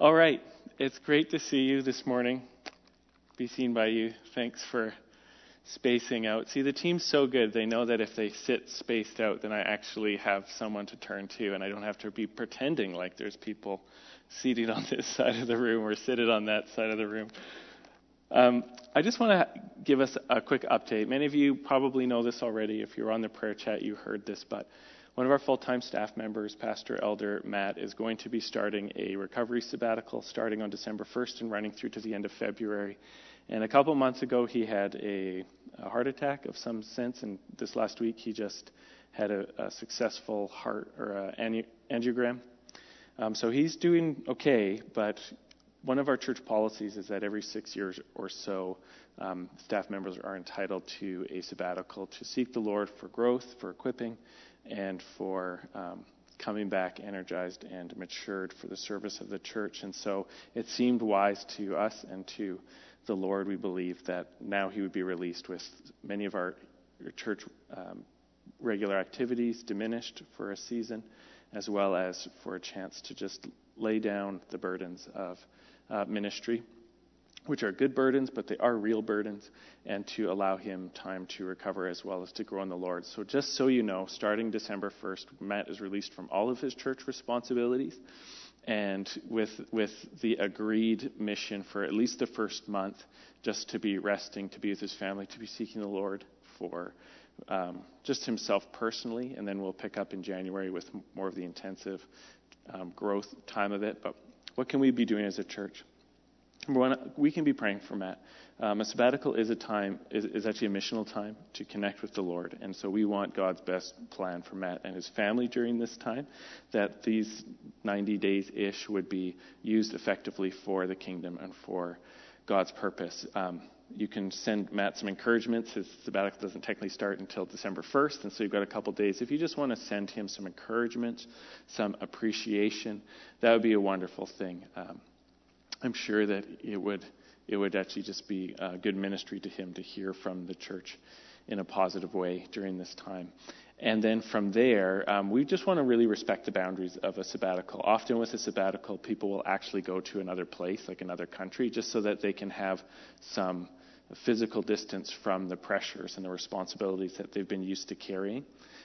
All right. It's great to see you this morning. Be seen by you. Thanks for spacing out. See, the team's so good. They know that if they sit spaced out, then I actually have someone to turn to, and I don't have to be pretending like there's people seated on this side of the room or seated on that side of the room. Um, I just want to give us a quick update. Many of you probably know this already. If you're on the prayer chat, you heard this, but one of our full time staff members, Pastor Elder Matt, is going to be starting a recovery sabbatical starting on December 1st and running through to the end of February. And a couple months ago, he had a, a heart attack of some sense, and this last week, he just had a, a successful heart or angiogram. Um, so he's doing okay, but one of our church policies is that every six years or so, um, staff members are entitled to a sabbatical to seek the Lord for growth, for equipping, and for um, coming back energized and matured for the service of the church. And so it seemed wise to us and to the Lord, we believe, that now he would be released with many of our church um, regular activities diminished for a season, as well as for a chance to just lay down the burdens of uh, ministry, which are good burdens, but they are real burdens, and to allow him time to recover as well as to grow in the Lord. So, just so you know, starting December 1st, Matt is released from all of his church responsibilities and with with the agreed mission for at least the first month, just to be resting, to be with his family, to be seeking the Lord for um, just himself personally, and then we'll pick up in January with more of the intensive um, growth time of it. But what can we be doing as a church? We can be praying for Matt. Um, a sabbatical is a time, is, is, actually a missional time to connect with the Lord. And so we want God's best plan for Matt and his family during this time, that these 90 days ish would be used effectively for the kingdom and for God's purpose. Um, you can send Matt some encouragements. His sabbatical doesn't technically start until December 1st, and so you've got a couple days. If you just want to send him some encouragement, some appreciation, that would be a wonderful thing. Um, I'm sure that it would it would actually just be good ministry to him to hear from the church in a positive way during this time. And then from there, um, we just want to really respect the boundaries of a sabbatical. Often with a sabbatical, people will actually go to another place, like another country, just so that they can have some physical distance from the pressures and the responsibilities that they've been used to carrying.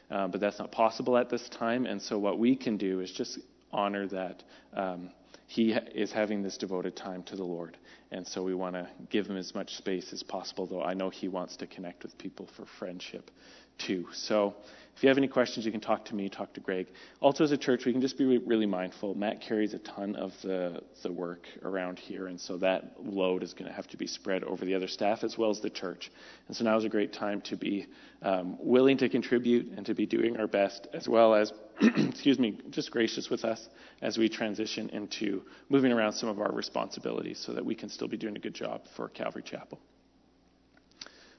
Um, but that's not possible at this time. And so what we can do is just honor that. Um, he is having this devoted time to the Lord. And so we want to give him as much space as possible, though I know he wants to connect with people for friendship too. So if you have any questions, you can talk to me, talk to Greg. Also, as a church, we can just be really mindful. Matt carries a ton of the, the work around here, and so that load is going to have to be spread over the other staff as well as the church. And so now is a great time to be um, willing to contribute and to be doing our best, as well as, excuse me, just gracious with us as we transition into moving around some of our responsibilities so that we can still be doing a good job for Calvary Chapel.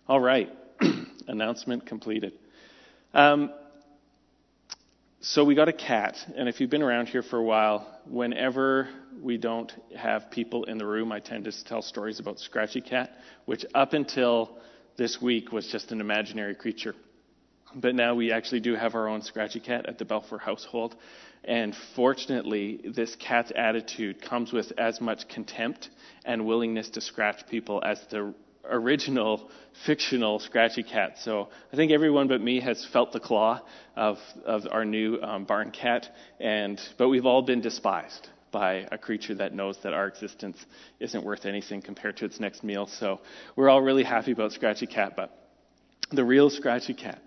All right, announcement completed. Um, so we got a cat, and if you've been around here for a while, whenever we don't have people in the room, I tend to tell stories about Scratchy Cat, which up until this week was just an imaginary creature. But now we actually do have our own Scratchy Cat at the Balfour household. And fortunately, this cat's attitude comes with as much contempt and willingness to scratch people as the original fictional Scratchy Cat. So I think everyone but me has felt the claw of, of our new um, barn cat, and but we've all been despised by a creature that knows that our existence isn't worth anything compared to its next meal. So we're all really happy about Scratchy Cat, but the real Scratchy Cat.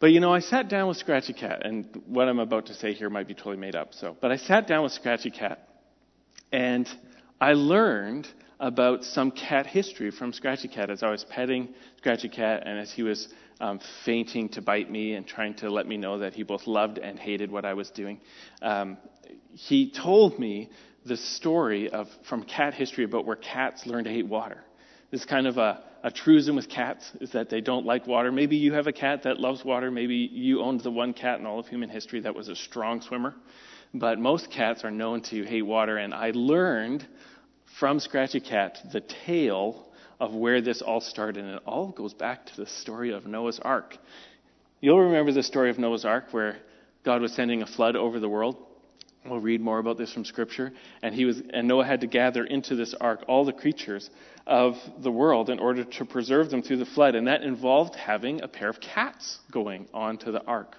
But you know, I sat down with Scratchy Cat, and what I'm about to say here might be totally made up. So, but I sat down with Scratchy Cat, and I learned about some cat history from Scratchy Cat as I was petting Scratchy Cat and as he was um, feinting to bite me and trying to let me know that he both loved and hated what I was doing. Um, he told me the story of from cat history about where cats learn to hate water. This kind of a, a truism with cats is that they don't like water. Maybe you have a cat that loves water. Maybe you owned the one cat in all of human history that was a strong swimmer. But most cats are known to hate water. And I learned from Scratchy Cat the tale of where this all started, and it all goes back to the story of Noah's Ark. You'll remember the story of Noah's Ark where God was sending a flood over the world, We'll read more about this from Scripture. And he was, and Noah had to gather into this ark all the creatures of the world in order to preserve them through the flood, and that involved having a pair of cats going onto the ark.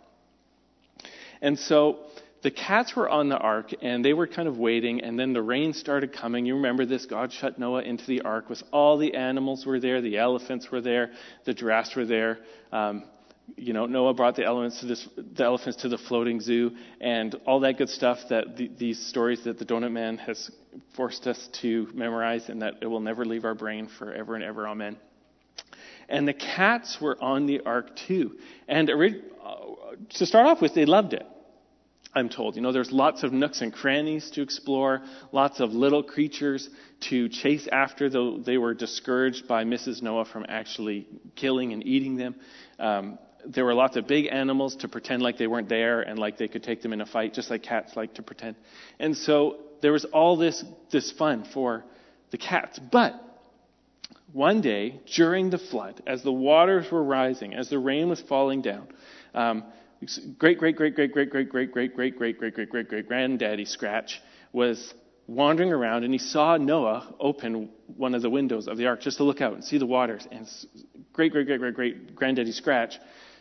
And so the cats were on the ark and they were kind of waiting and then the rain started coming. You remember this? God shut noah into the ark with all the animals were there the elephants were there the giraffes were there. Um, you know noah brought the elephants to this the elephants to the floating zoo and all that good stuff that the, these stories that the donut man has forced us to memorize and that it will never leave our brain forever and ever. Amen. And the cats were on the ark too. And uh, to start off with they loved it I'm told. You know, there's lots of nooks and crannies to explore, lots of little creatures to chase after, though they were discouraged by Mrs. Noah from actually killing and eating them. Um, there were lots of big animals to pretend like they weren't there and like they could take them in a fight, just like cats like to pretend. And so there was all this, this fun for the cats. But one day, during the flood, as the waters were rising, as the rain was falling down, um, great, great, great, great, great, great, great, great, great, great, great, great, great, great granddaddy Scratch was wandering around and he saw Noah open one of the windows of the ark just to look out and see the waters. And great, great, great, great, great granddaddy Scratch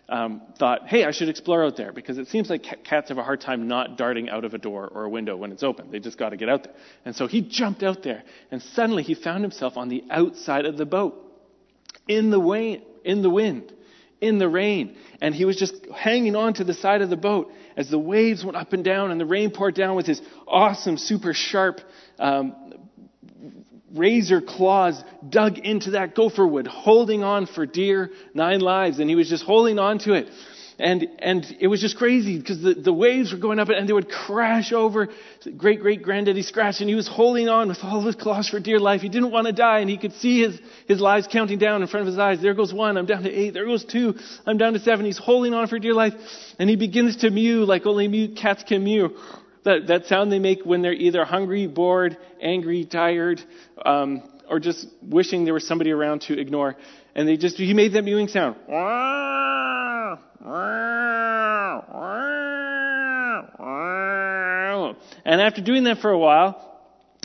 um, thought, hey, I should explore out there because it seems like cats have a hard time not darting out of a door or a window when it's open. They just got to get out there. And so he jumped out there and suddenly he found himself on the outside of the boat in the wind. In the wind in the rain. And he was just hanging on to the side of the boat as the waves went up and down and the rain poured down with his awesome, super sharp um, razor claws dug into that gopher wood, holding on for dear nine lives. And he was just holding on to it. And, and it was just crazy because the, the waves were going up and they would crash over great great granddaddy Scratch. And he was holding on with all his claws for dear life. He didn't want to die and he could see his, his lives counting down in front of his eyes. There goes one. I'm down to eight. There goes two. I'm down to seven. He's holding on for dear life. And he begins to mew like only mew, cats can mew. That, that sound they make when they're either hungry, bored, angry, tired, um, or just wishing there was somebody around to ignore. And they just, he made that mewing sound. And after doing that for a while,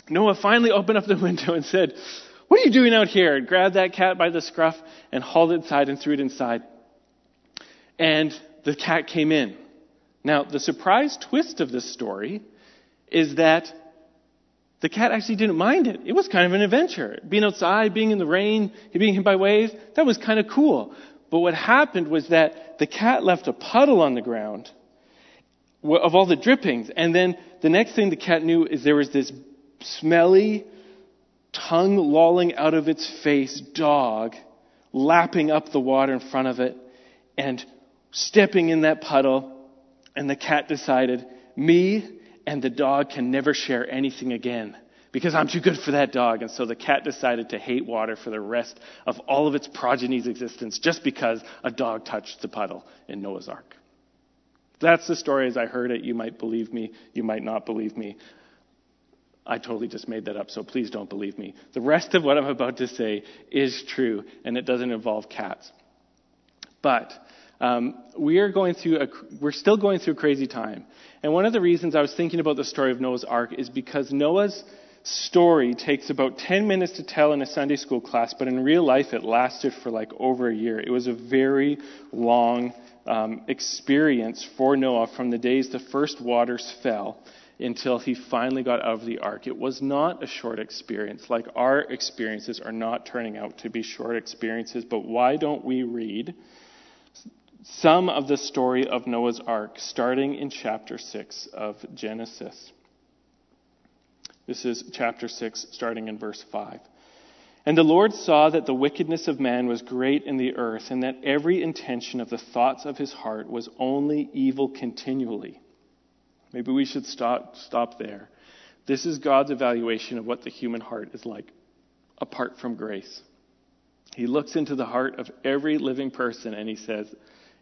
Noah finally opened up the window and said, What are you doing out here? And grabbed that cat by the scruff and hauled it inside and threw it inside. And the cat came in. Now, the surprise twist of this story is that the cat actually didn't mind it. It was kind of an adventure. Being outside, being in the rain, being hit by waves, that was kind of cool. But what happened was that the cat left a puddle on the ground of all the drippings. And then the next thing the cat knew is there was this smelly, tongue lolling out of its face dog lapping up the water in front of it and stepping in that puddle. And the cat decided, me and the dog can never share anything again because I'm too good for that dog. And so the cat decided to hate water for the rest of all of its progeny's existence just because a dog touched the puddle in Noah's Ark. That's the story as I heard it. You might believe me, you might not believe me. I totally just made that up, so please don't believe me. The rest of what I'm about to say is true, and it doesn't involve cats. But um, we are going through a, we're still going through a crazy time. And one of the reasons I was thinking about the story of Noah's Ark is because Noah's story takes about 10 minutes to tell in a Sunday school class, but in real life it lasted for like over a year. It was a very long um, experience for Noah from the days the first waters fell until he finally got out of the ark. It was not a short experience. Like our experiences are not turning out to be short experiences, but why don't we read some of the story of Noah's ark starting in chapter 6 of Genesis? This is chapter 6, starting in verse 5. And the Lord saw that the wickedness of man was great in the earth, and that every intention of the thoughts of his heart was only evil continually. Maybe we should stop, stop there. This is God's evaluation of what the human heart is like apart from grace. He looks into the heart of every living person and he says,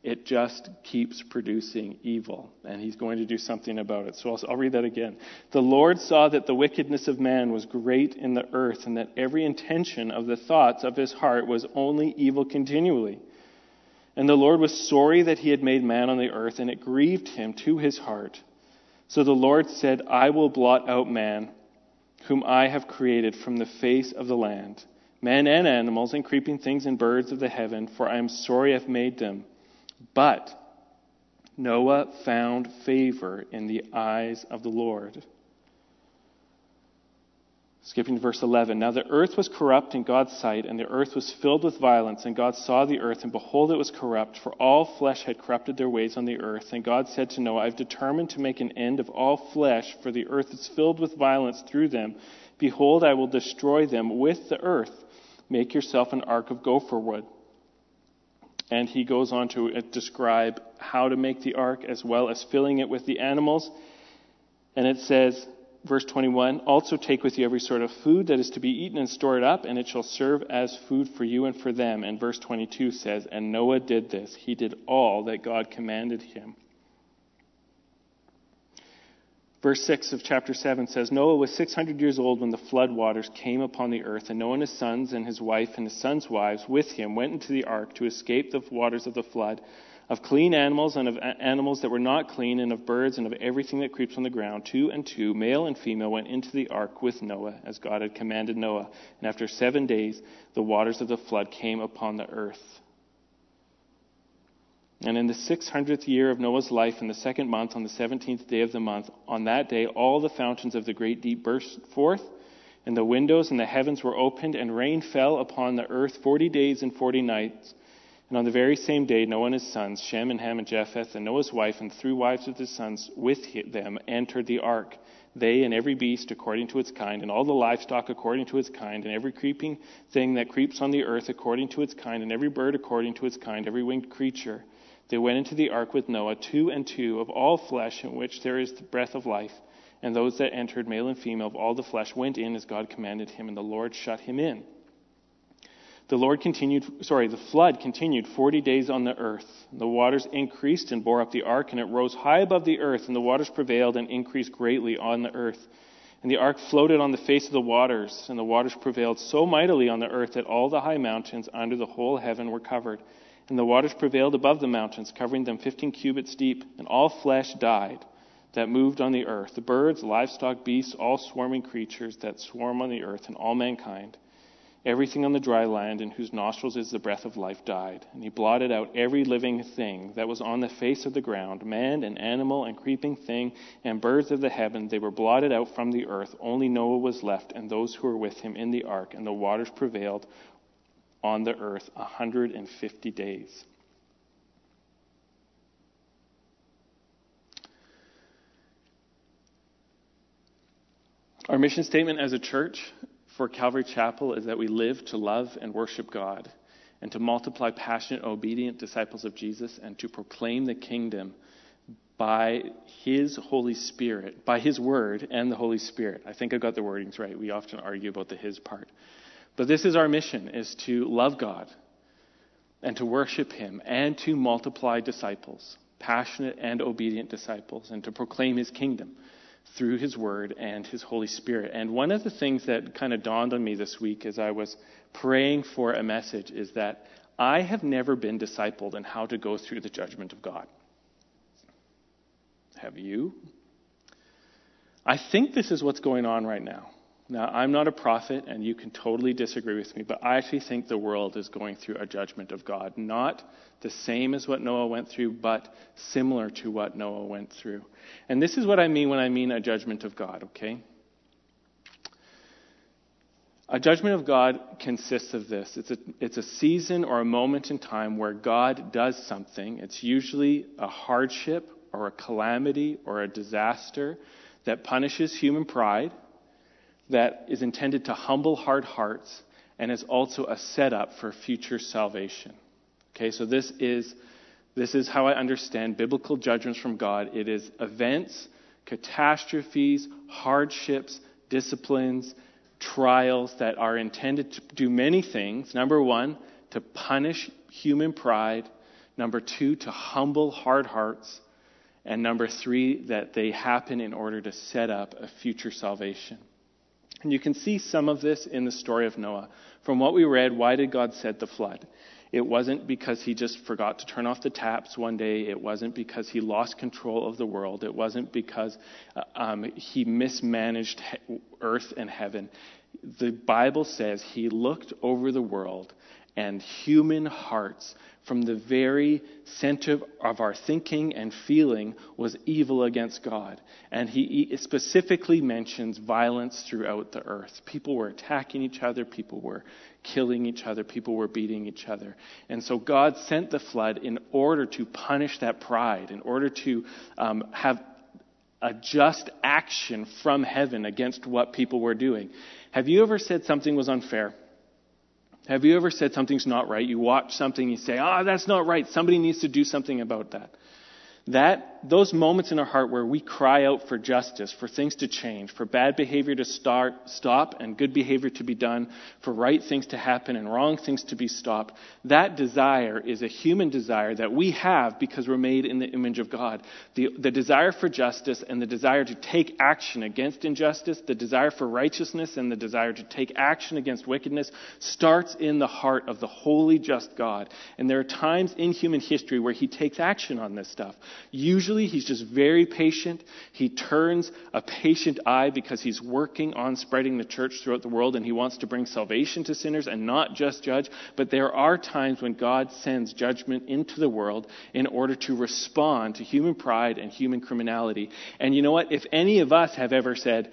it just keeps producing evil, and he's going to do something about it. So I'll, I'll, read that again. The Lord saw that the wickedness of man was great in the earth, and that every intention of the thoughts of his heart was only evil continually. And the Lord was sorry that he had made man on the earth, and it grieved him to his heart. So the Lord said, I will blot out man, whom I have created from the face of the land, men and animals, and creeping things and birds of the heaven, for I am sorry I've made them. But Noah found favor in the eyes of the Lord. Skipping to verse 11. Now the earth was corrupt in God's sight, and the earth was filled with violence. And God saw the earth, and behold, it was corrupt, for all flesh had corrupted their ways on the earth. And God said to Noah, I've determined to make an end of all flesh, for the earth is filled with violence through them. Behold, I will destroy them with the earth. Make yourself an ark of gopher wood. And he goes on to uh, describe how to make the ark as well as filling it with the animals. And it says, verse 21 Also take with you every sort of food that is to be eaten and store it up, and it shall serve as food for you and for them. And verse 22 says, And Noah did this. He did all that God commanded him. Verse 6 of chapter 7 says Noah was 600 years old when the flood waters came upon the earth, and Noah and his sons and his wife and his sons' wives with him went into the ark to escape the waters of the flood of clean animals and of animals that were not clean, and of birds and of everything that creeps on the ground. Two and two, male and female, went into the ark with Noah, as God had commanded Noah. And after seven days, the waters of the flood came upon the earth. And in the 600th year of Noah's life, in the second month, on the 17th day of the month, on that day, all the fountains of the great deep burst forth, and the windows and the heavens were opened, and rain fell upon the earth forty days and forty nights. And on the very same day, Noah and his sons, Shem and Ham and Japheth, and Noah's wife and three wives of his sons with them entered the ark. They and every beast according to its kind, and all the livestock according to its kind, and every creeping thing that creeps on the earth according to its kind, and every bird according to its kind, every winged creature. They went into the ark with Noah, two and two, of all flesh in which there is the breath of life. And those that entered, male and female, of all the flesh, went in as God commanded him, and the Lord shut him in. The Lord continued, sorry, the flood continued 40 days on the earth. The waters increased and bore up the ark, and it rose high above the earth, and the waters prevailed and increased greatly on the earth. And the ark floated on the face of the waters, and the waters prevailed so mightily on the earth that all the high mountains under the whole heaven were covered. And the waters prevailed above the mountains, covering them 15 cubits deep, and all flesh died that moved on the earth the birds, livestock, beasts, all swarming creatures that swarm on the earth, and all mankind. Everything on the dry land in whose nostrils is the breath of life died, and he blotted out every living thing that was on the face of the ground, man and animal and creeping thing and birds of the heaven. They were blotted out from the earth. Only Noah was left, and those who were with him in the ark, and the waters prevailed on the earth a 150 days. Our mission statement as a church for Calvary Chapel is that we live to love and worship God and to multiply passionate, obedient disciples of Jesus and to proclaim the kingdom by His Holy Spirit, by His Word and the Holy Spirit. I think I got the wordings right. We often argue about the His part. But this is our mission, is to love God and to worship Him and to multiply disciples, passionate and obedient disciples, and to proclaim His kingdom through His Word and His Holy Spirit. And one of the things that kind of dawned on me this week as I was praying for a message is that I have never been discipled in how to go through the judgment of God. Have you? I think this is what's going on right now. Now, I'm not a prophet, and you can totally disagree with me, but I actually think the world is going through a judgment of God. Not the same as what Noah went through, but similar to what Noah went through. And this is what I mean when I mean a judgment of God, okay? A judgment of God consists of this it's a, it's a season or a moment in time where God does something. It's usually a hardship or a calamity or a disaster that punishes human pride that is intended to humble hard hearts and is also a setup for future salvation. Okay, so this is this is how I understand biblical judgments from God. It is events, catastrophes, hardships, disciplines, trials that are intended to do many things. Number 1, to punish human pride. Number 2, to humble hard hearts. And number 3, that they happen in order to set up a future salvation. And you can see some of this in the story of Noah. From what we read, why did God set the flood? It wasn't because he just forgot to turn off the taps one day. It wasn't because he lost control of the world. It wasn't because uh, um, he mismanaged earth and heaven. The Bible says he looked over the world and human hearts from the very center of our thinking and feeling was evil against God. And he specifically mentions violence throughout the earth. People were attacking each other, people were killing each other, people were beating each other. And so God sent the flood in order to punish that pride, in order to um, have a just action from heaven against what people were doing. Have you ever said something was unfair? Have you ever said something's not right? You watch something, you say, ah, oh, that's not right. Somebody needs to do something about that that those moments in our heart where we cry out for justice, for things to change, for bad behavior to start, stop and good behavior to be done, for right things to happen and wrong things to be stopped, that desire is a human desire that we have because we're made in the image of God. The, the desire for justice and the desire to take action against injustice, the desire for righteousness and the desire to take action against wickedness starts in the heart of the holy, just God. And there are times in human history where he takes action on this stuff. Usually he's just very patient. He turns a patient eye because he's working on spreading the church throughout the world and he wants to bring salvation to sinners and not just judge. But there are times when God sends judgment into the world in order to respond to human pride and human criminality. And you know what? If any of us have ever said,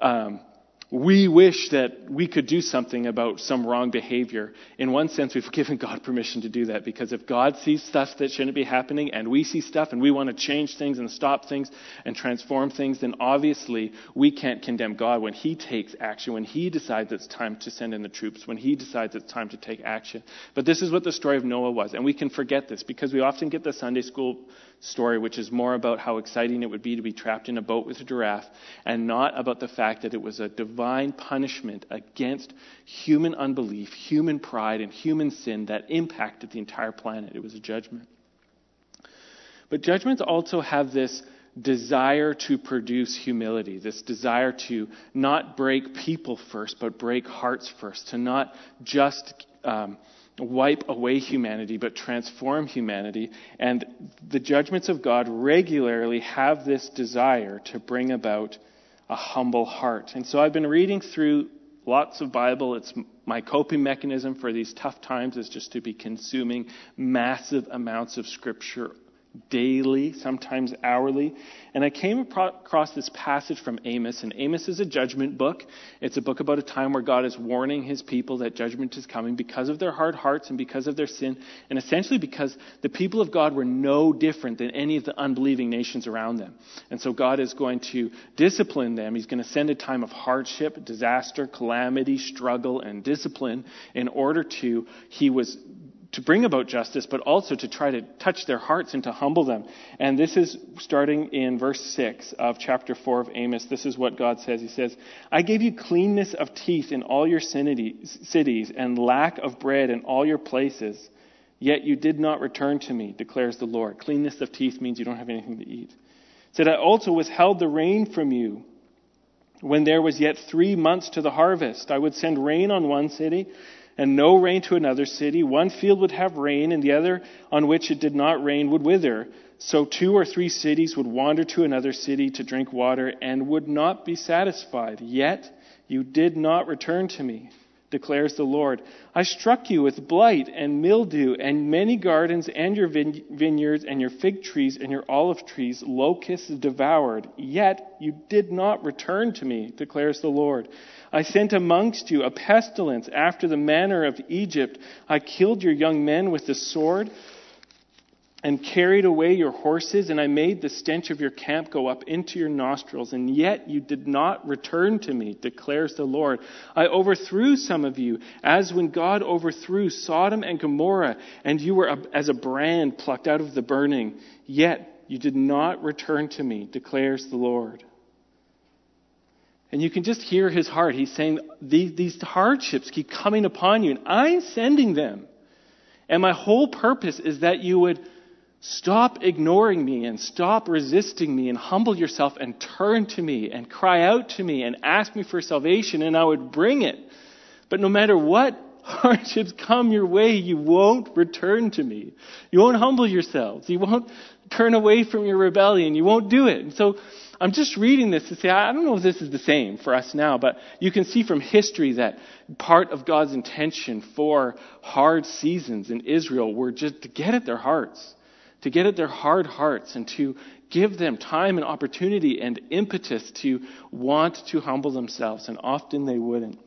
um, we wish that we could do something about some wrong behavior. In one sense, we've given God permission to do that because if God sees stuff that shouldn't be happening and we see stuff and we want to change things and stop things and transform things, then obviously we can't condemn God when He takes action, when He decides it's time to send in the troops, when He decides it's time to take action. But this is what the story of Noah was. And we can forget this because we often get the Sunday school story, which is more about how exciting it would be to be trapped in a boat with a giraffe, and not about the fact that it was a divine punishment against human unbelief, human pride, and human sin that impacted the entire planet. It was a judgment. But judgments also have this desire to produce humility, this desire to not break people first, but break hearts first, to not just um, wipe away humanity, but transform humanity. And the judgments of God regularly have this desire to bring about a humble heart. And so I've been reading through lots of Bible. It's my coping mechanism for these tough times is just to be consuming massive amounts of scripture daily, sometimes hourly. And I came across this passage from Amos, and Amos is a judgment book. It's a book about a time where God is warning his people that judgment is coming because of their hard hearts and because of their sin, and essentially because the people of God were no different than any of the unbelieving nations around them. And so God is going to discipline them. He's going to send a time of hardship, disaster, calamity, struggle, and discipline in order to, he was to bring about justice, but also to try to touch their hearts and to humble them. And this is starting in verse 6 of chapter 4 of Amos. This is what God says. He says, I gave you cleanness of teeth in all your cities and lack of bread in all your places. Yet you did not return to me, declares the Lord. Cleanness of teeth means you don't have anything to eat. said, I also withheld the rain from you when there was yet three months to the harvest. I would send rain on one city and no rain to another city. One field would have rain, and the other on which it did not rain would wither. So two or three cities would wander to another city to drink water and would not be satisfied. Yet you did not return to me, declares the Lord. I struck you with blight and mildew, and many gardens and your vineyards and your fig trees and your olive trees locusts devoured. Yet you did not return to me, declares the Lord. I sent amongst you a pestilence after the manner of Egypt. I killed your young men with the sword and carried away your horses, and I made the stench of your camp go up into your nostrils, and yet you did not return to me, declares the Lord. I overthrew some of you, as when God overthrew Sodom and Gomorrah, and you were as a brand plucked out of the burning, yet you did not return to me, declares the Lord. And you can just hear his heart. He's saying, These hardships keep coming upon you, and I'm sending them. And my whole purpose is that you would Stop ignoring me and stop resisting me and humble yourself and turn to me and cry out to me and ask me for salvation and I would bring it. But no matter what hardships come your way, you won't return to me. You won't humble yourselves. You won't turn away from your rebellion. You won't do it. And so I'm just reading this to say, I don't know if this is the same for us now, but you can see from history that part of God's intention for hard seasons in Israel were just to get at their hearts, to get at their hard hearts and to give them time and opportunity and impetus to want to humble themselves, and often they wouldn't.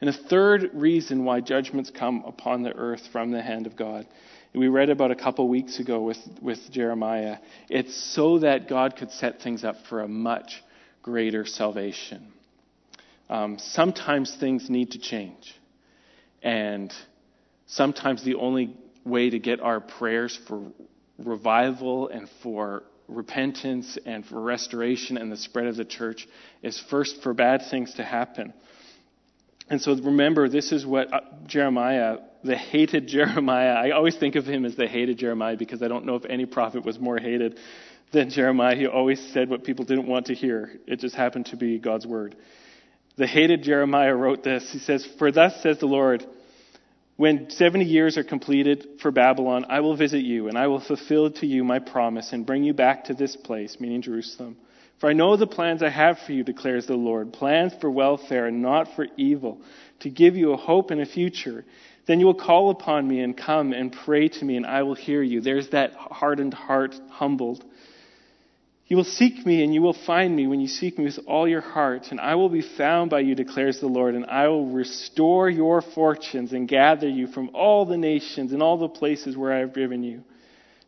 And a third reason why judgments come upon the earth from the hand of God we read about a couple weeks ago with, with Jeremiah. It's so that God could set things up for a much greater salvation. Um, sometimes things need to change. And sometimes the only way to get our prayers for revival and for repentance and for restoration and the spread of the church is first for bad things to happen. And so remember, this is what uh, Jeremiah the hated Jeremiah. I always think of him as the hated Jeremiah because I don't know if any prophet was more hated than Jeremiah. He always said what people didn't want to hear. It just happened to be God's word. The hated Jeremiah wrote this. He says, For thus says the Lord, when 70 years are completed for Babylon, I will visit you, and I will fulfill to you my promise and bring you back to this place, meaning Jerusalem. For I know the plans I have for you, declares the Lord plans for welfare and not for evil, to give you a hope and a future. Then you will call upon me and come and pray to me, and I will hear you. There's that hardened heart humbled. You will seek me, and you will find me when you seek me with all your heart, and I will be found by you, declares the Lord, and I will restore your fortunes and gather you from all the nations and all the places where I have driven you,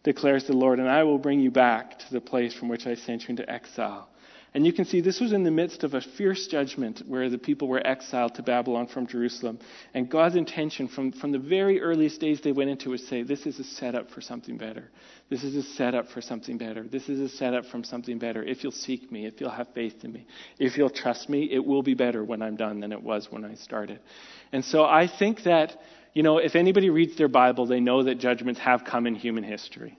declares the Lord, and I will bring you back to the place from which I sent you into exile. And you can see this was in the midst of a fierce judgment where the people were exiled to Babylon from Jerusalem. And God's intention from, from the very earliest days they went into was say, this is a setup for something better. This is a setup for something better. This is a setup from something better. If you'll seek me, if you'll have faith in me, if you'll trust me, it will be better when I'm done than it was when I started. And so I think that, you know, if anybody reads their Bible, they know that judgments have come in human history.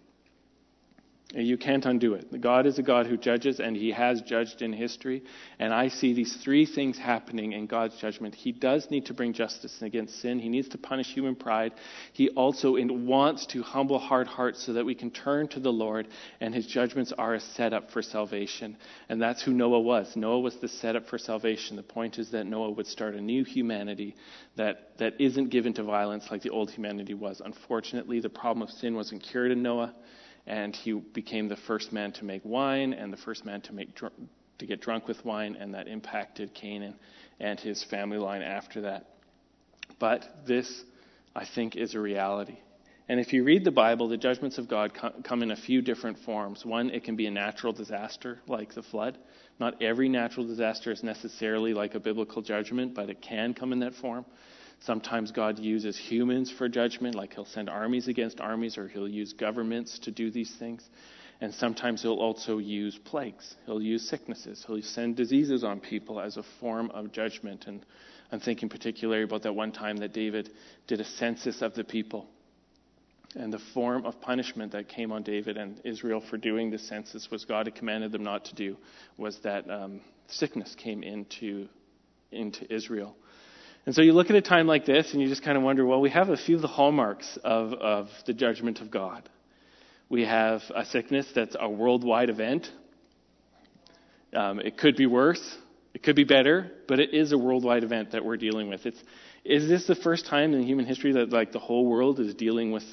You can't undo it. God is a God who judges, and He has judged in history. And I see these three things happening in God's judgment. He does need to bring justice against sin, He needs to punish human pride. He also wants to humble hard hearts so that we can turn to the Lord, and His judgments are a setup for salvation. And that's who Noah was. Noah was the setup for salvation. The point is that Noah would start a new humanity that, that isn't given to violence like the old humanity was. Unfortunately, the problem of sin wasn't cured in Noah and he became the first man to make wine and the first man to make dr- to get drunk with wine, and that impacted Canaan and his family line after that. But this, I think, is a reality. And if you read the Bible, the judgments of God come in a few different forms. One, it can be a natural disaster like the flood. Not every natural disaster is necessarily like a biblical judgment, but it can come in that form. Sometimes God uses humans for judgment, like He'll send armies against armies, or He'll use governments to do these things. And sometimes He'll also use plagues. He'll use sicknesses. He'll send diseases on people as a form of judgment. And I'm thinking particularly about that one time that David did a census of the people. And the form of punishment that came on David and Israel for doing the census was God had commanded them not to do, was that um, sickness came into, into Israel. And so you look at a time like this and you just kind of wonder well, we have a few of the hallmarks of, of the judgment of God. We have a sickness that's a worldwide event. Um, it could be worse, it could be better, but it is a worldwide event that we're dealing with. It's, is this the first time in human history that like the whole world is dealing with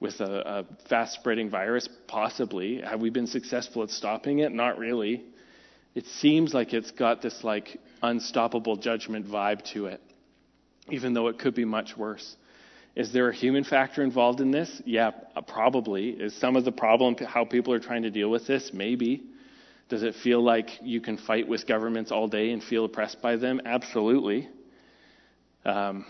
with a, a fast spreading virus? Possibly. Have we been successful at stopping it? Not really. It seems like it's got this like unstoppable judgment vibe to it even though it could be much worse. Is there a human factor involved in this? Yeah, probably. Is some of the problem how people are trying to deal with this? Maybe. Does it feel like you can fight with governments all day and feel oppressed by them? Absolutely. Um,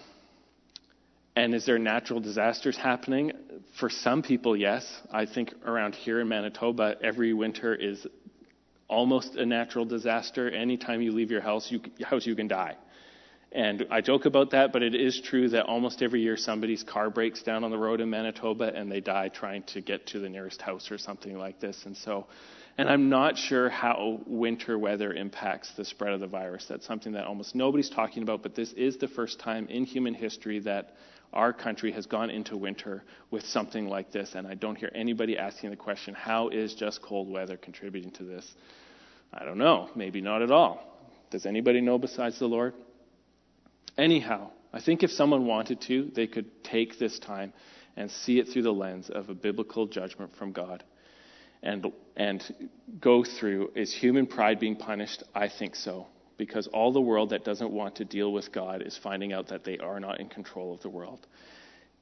and is there natural disasters happening? For some people, yes. I think around here in Manitoba, every winter is almost a natural disaster. Anytime you leave your house, you, house, you can die And I joke about that, but it is true that almost every year somebody's car breaks down on the road in Manitoba and they die trying to get to the nearest house or something like this. And so, and I'm not sure how winter weather impacts the spread of the virus. That's something that almost nobody's talking about, but this is the first time in human history that our country has gone into winter with something like this. And I don't hear anybody asking the question, how is just cold weather contributing to this? I don't know. Maybe not at all. Does anybody know besides the Lord? Anyhow, I think if someone wanted to, they could take this time and see it through the lens of a biblical judgment from God and, and go through is human pride being punished? I think so. Because all the world that doesn't want to deal with God is finding out that they are not in control of the world.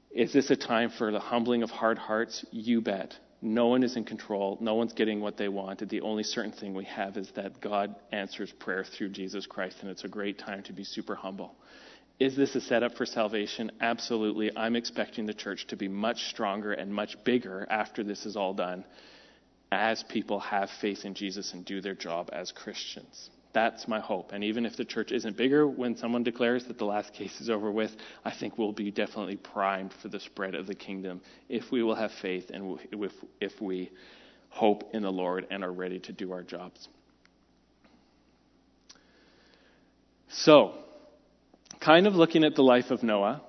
Is this a time for the humbling of hard hearts? You bet. No one is in control. No one's getting what they wanted. The only certain thing we have is that God answers prayer through Jesus Christ, and it's a great time to be super humble. Is this a setup for salvation? Absolutely. I'm expecting the church to be much stronger and much bigger after this is all done as people have faith in Jesus and do their job as Christians. That's my hope. And even if the church isn't bigger when someone declares that the last case is over with, I think we'll be definitely primed for the spread of the kingdom if we will have faith and if, if we hope in the Lord and are ready to do our jobs. So, kind of looking at the life of Noah,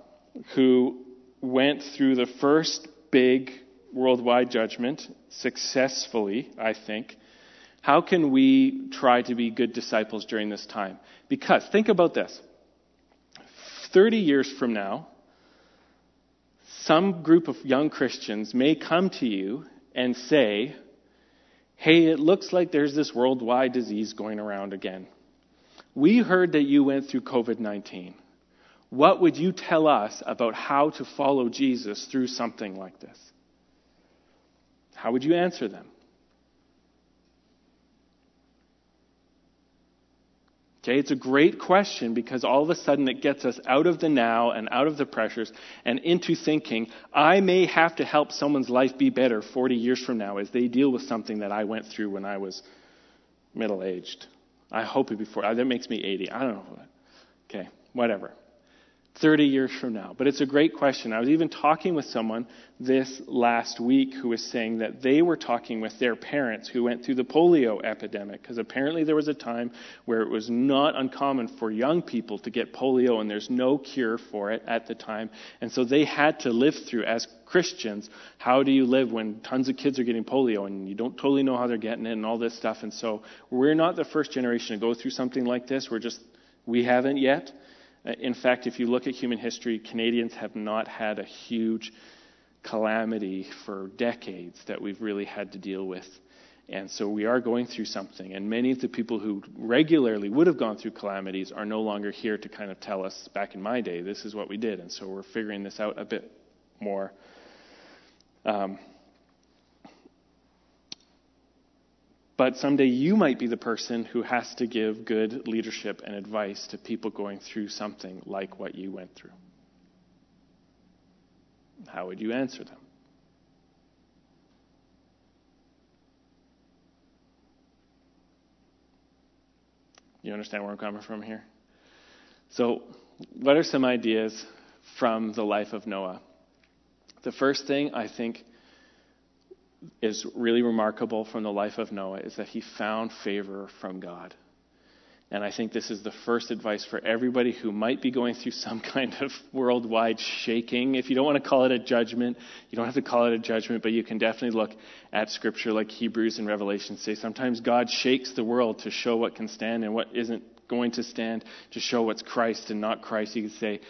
who went through the first big worldwide judgment successfully, I think. How can we try to be good disciples during this time? Because think about this 30 years from now, some group of young Christians may come to you and say, Hey, it looks like there's this worldwide disease going around again. We heard that you went through COVID 19. What would you tell us about how to follow Jesus through something like this? How would you answer them? Okay, it's a great question because all of a sudden it gets us out of the now and out of the pressures and into thinking, I may have to help someone's life be better 40 years from now as they deal with something that I went through when I was middle aged. I hope it before. That makes me 80. I don't know. Okay, whatever. 30 years from now? But it's a great question. I was even talking with someone this last week who was saying that they were talking with their parents who went through the polio epidemic because apparently there was a time where it was not uncommon for young people to get polio and there's no cure for it at the time. And so they had to live through as Christians, how do you live when tons of kids are getting polio and you don't totally know how they're getting it and all this stuff. And so we're not the first generation to go through something like this. We're just we haven't yet. In fact, if you look at human history, Canadians have not had a huge calamity for decades that we've really had to deal with. And so we are going through something. And many of the people who regularly would have gone through calamities are no longer here to kind of tell us, back in my day, this is what we did. And so we're figuring this out a bit more. Um, But someday you might be the person who has to give good leadership and advice to people going through something like what you went through. How would you answer them? You understand where I'm coming from here? So, what are some ideas from the life of Noah? The first thing I think is really remarkable from the life of Noah is that he found favor from God. And I think this is the first advice for everybody who might be going through some kind of worldwide shaking. If you don't want to call it a judgment, you don't have to call it a judgment, but you can definitely look at scripture like Hebrews and Revelation say sometimes God shakes the world to show what can stand and what isn't going to stand, to show what's Christ and not Christ. You could say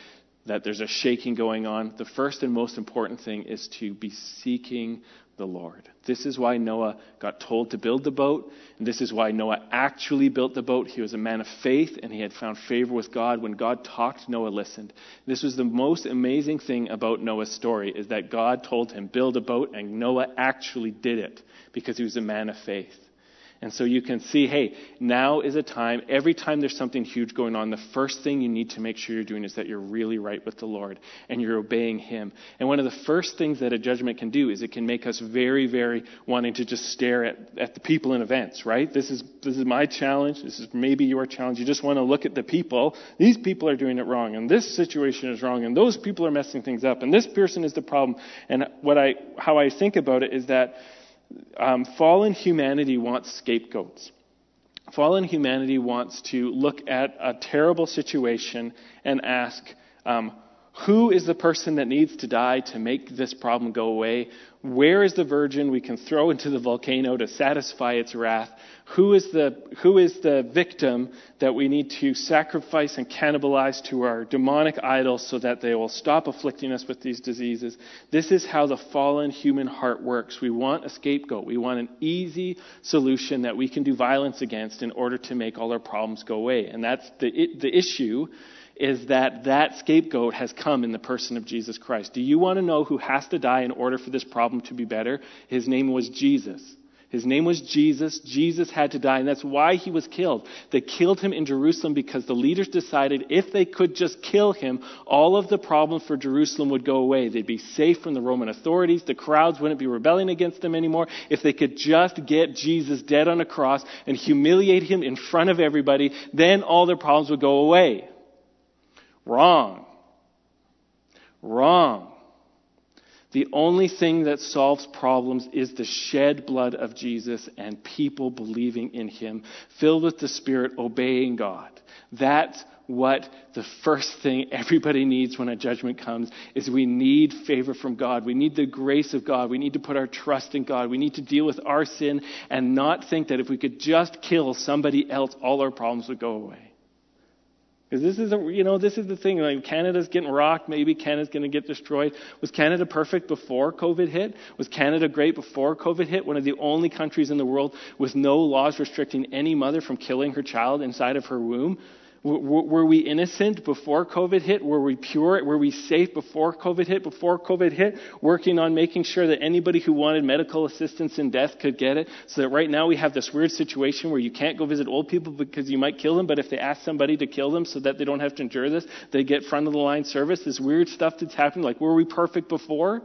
that there's a shaking going on. The first and most important thing is to be seeking the Lord. This is why Noah got told to build the boat, and this is why Noah actually built the boat. He was a man of faith, and he had found favor with God. When God talked, Noah listened. This was the most amazing thing about Noah's story is that God told him build a boat, and Noah actually did it because he was a man of faith. And so you can see, hey, now is a time, every time there's something huge going on, the first thing you need to make sure you're doing is that you're really right with the Lord and you're obeying Him. And one of the first things that a judgment can do is it can make us very, very wanting to just stare at, at the people and events, right? This is, this is my challenge. This is maybe your challenge. You just want to look at the people. These people are doing it wrong and this situation is wrong and those people are messing things up and this person is the problem. And what I, how I think about it is that um, fallen humanity wants scapegoats. Fallen humanity wants to look at a terrible situation and ask, um, who is the person that needs to die to make this problem go away? Where is the virgin we can throw into the volcano to satisfy its wrath? Who is the, who is the victim that we need to sacrifice and cannibalize to our demonic idols so that they will stop afflicting us with these diseases? This is how the fallen human heart works. We want a scapegoat. We want an easy solution that we can do violence against in order to make all our problems go away. And that's the, the issue is that that scapegoat has come in the person of Jesus Christ. Do you want to know who has to die in order for this problem to be better? His name was Jesus. His name was Jesus. Jesus had to die, and that's why he was killed. They killed him in Jerusalem because the leaders decided if they could just kill him, all of the problems for Jerusalem would go away. They'd be safe from the Roman authorities. The crowds wouldn't be rebelling against them anymore. If they could just get Jesus dead on a cross and humiliate him in front of everybody, then all their problems would go away. Wrong. Wrong. The only thing that solves problems is the shed blood of Jesus and people believing in him, filled with the Spirit, obeying God. That's what the first thing everybody needs when a judgment comes is we need favor from God. We need the grace of God. We need to put our trust in God. We need to deal with our sin and not think that if we could just kill somebody else, all our problems would go away. Because this is, a, you know, this is the thing. Like Canada's getting rocked. Maybe Canada's going to get destroyed. Was Canada perfect before COVID hit? Was Canada great before COVID hit? One of the only countries in the world with no laws restricting any mother from killing her child inside of her womb. Were we innocent before COVID hit? Were we pure? Were we safe before COVID hit? Before COVID hit, working on making sure that anybody who wanted medical assistance in death could get it. So that right now we have this weird situation where you can't go visit old people because you might kill them, but if they ask somebody to kill them so that they don't have to endure this, they get front of the line service. This weird stuff that's happening. Like, were we perfect before?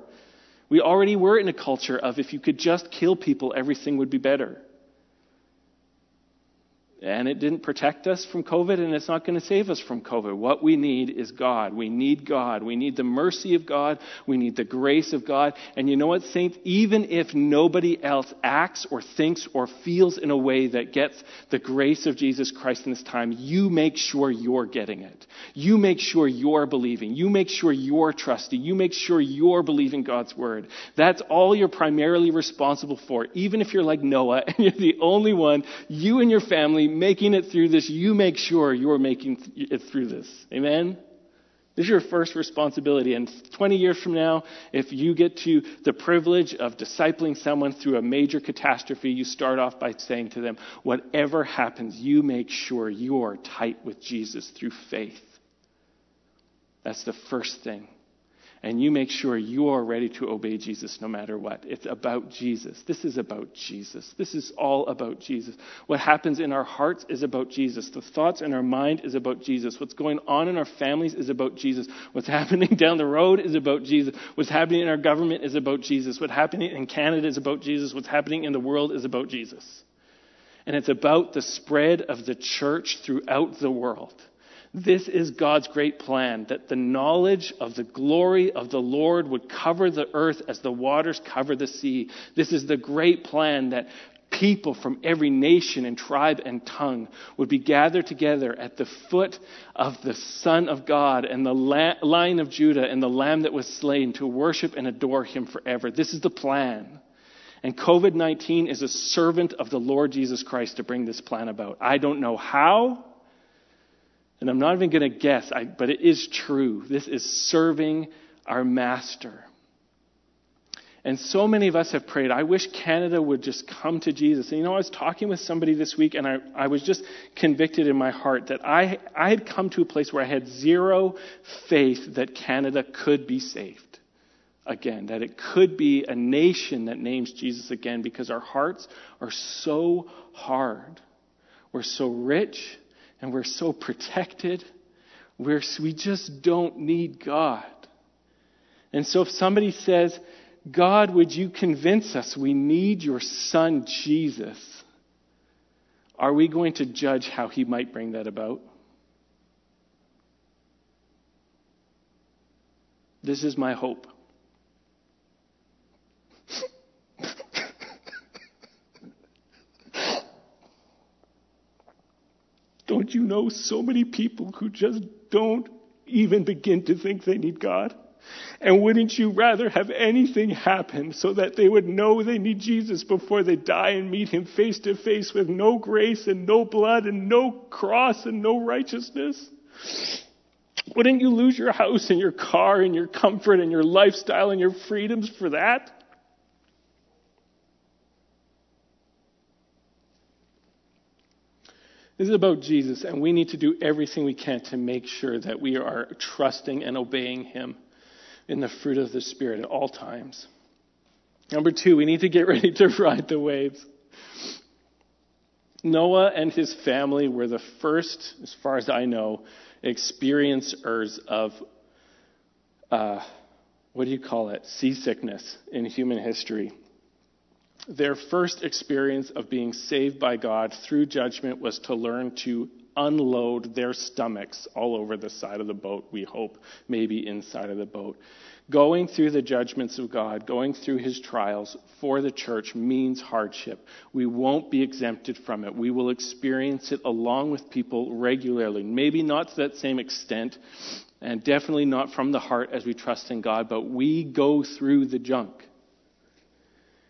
We already were in a culture of if you could just kill people, everything would be better. And it didn't protect us from COVID, and it's not going to save us from COVID. What we need is God. We need God. We need the mercy of God. We need the grace of God. And you know what, saints? Even if nobody else acts or thinks or feels in a way that gets the grace of Jesus Christ in this time, you make sure you're getting it. You make sure you're believing. You make sure you're trusting. You make sure you're believing God's word. That's all you're primarily responsible for. Even if you're like Noah and you're the only one, you and your family making it through this, you make sure you're making it through this. Amen? This is your first responsibility. And 20 years from now, if you get to the privilege of discipling someone through a major catastrophe, you start off by saying to them, whatever happens, you make sure you are tight with Jesus through faith. That's the first thing and you make sure you are ready to obey Jesus no matter what. It's about Jesus. This is about Jesus. This is all about Jesus. What happens in our hearts is about Jesus. The thoughts in our mind is about Jesus. What's going on in our families is about Jesus. What's happening down the road is about Jesus. What's happening in our government is about Jesus. What's happening in Canada is about Jesus. What's happening in the world is about Jesus. And it's about the spread of the church throughout the world. This is God's great plan that the knowledge of the glory of the Lord would cover the earth as the waters cover the sea. This is the great plan that people from every nation and tribe and tongue would be gathered together at the foot of the Son of God and the Lion of Judah and the Lamb that was slain to worship and adore him forever. This is the plan. And COVID 19 is a servant of the Lord Jesus Christ to bring this plan about. I don't know how. And I'm not even going to guess, I, but it is true. This is serving our master. And so many of us have prayed, I wish Canada would just come to Jesus. And you know, I was talking with somebody this week, and I, I was just convicted in my heart that I, I had come to a place where I had zero faith that Canada could be saved. again, that it could be a nation that names Jesus again because our hearts are so hard. We're so rich and we're so protected. We're, we just don't need God. And so if somebody says, God, would you convince us we need your son Jesus? Are we going to judge how he might bring that about? This is my hope. You know so many people who just don't even begin to think they need God? And wouldn't you rather have anything happen so that they would know they need Jesus before they die and meet Him face to face with no grace and no blood and no cross and no righteousness? Wouldn't you lose your house and your car and your comfort and your lifestyle and your freedoms for that? This is about Jesus, and we need to do everything we can to make sure that we are trusting and obeying Him in the fruit of the Spirit at all times. Number two, we need to get ready to ride the waves. Noah and his family were the first, as far as I know, experiencers of, uh, what do you call it, seasickness in human history. Their first experience of being saved by God through judgment was to learn to unload their stomachs all over the side of the boat, we hope, maybe inside of the boat. Going through the judgments of God, going through his trials for the church means hardship. We won't be exempted from it. We will experience it along with people regularly. Maybe not to that same extent, and definitely not from the heart as we trust in God, but we go through the junk.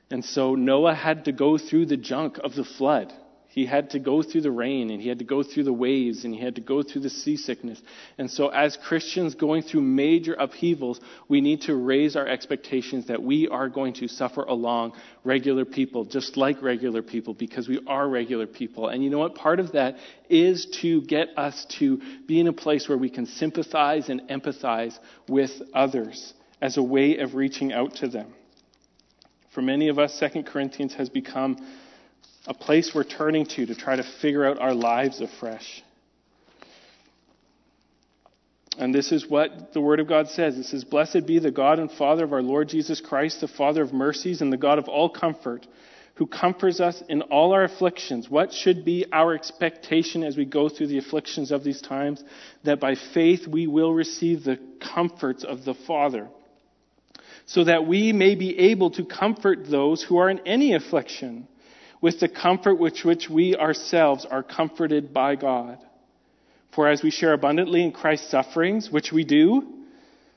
And so Noah had to go through the junk of the flood. He had to go through the rain and he had to go through the waves and he had to go through the seasickness. And so, as Christians going through major upheavals, we need to raise our expectations that we are going to suffer along regular people, just like regular people, because we are regular people. And you know what? Part of that is to get us to be in a place where we can sympathize and empathize with others as a way of reaching out to them. For many of us, 2 Corinthians has become a place we're turning to to try to figure out our lives afresh. And this is what the Word of God says. It says, Blessed be the God and Father of our Lord Jesus Christ, the Father of mercies and the God of all comfort, who comforts us in all our afflictions. What should be our expectation as we go through the afflictions of these times? That by faith we will receive the comforts of the Father, so that we may be able to comfort those who are in any affliction with the comfort with which we ourselves are comforted by God. For as we share abundantly in Christ's sufferings, which we do,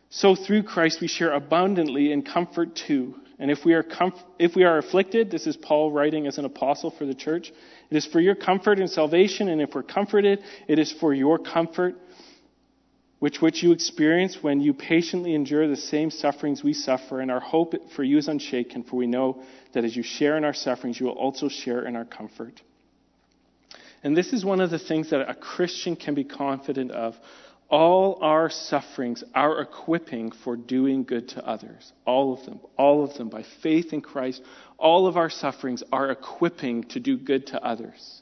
so through Christ we share abundantly in comfort too. And if we are comf- if we are afflicted, this is Paul writing as an apostle for the church, it is for your comfort and salvation, and if we're comforted, it is for your comfort which which you experience when you patiently endure the same sufferings we suffer, and our hope for you is unshaken, for we know that as you share in our sufferings, you will also share in our comfort. And this is one of the things that a Christian can be confident of. All our sufferings are equipping for doing good to others. All of them. All of them. By faith in Christ, all of our sufferings are equipping to do good to others.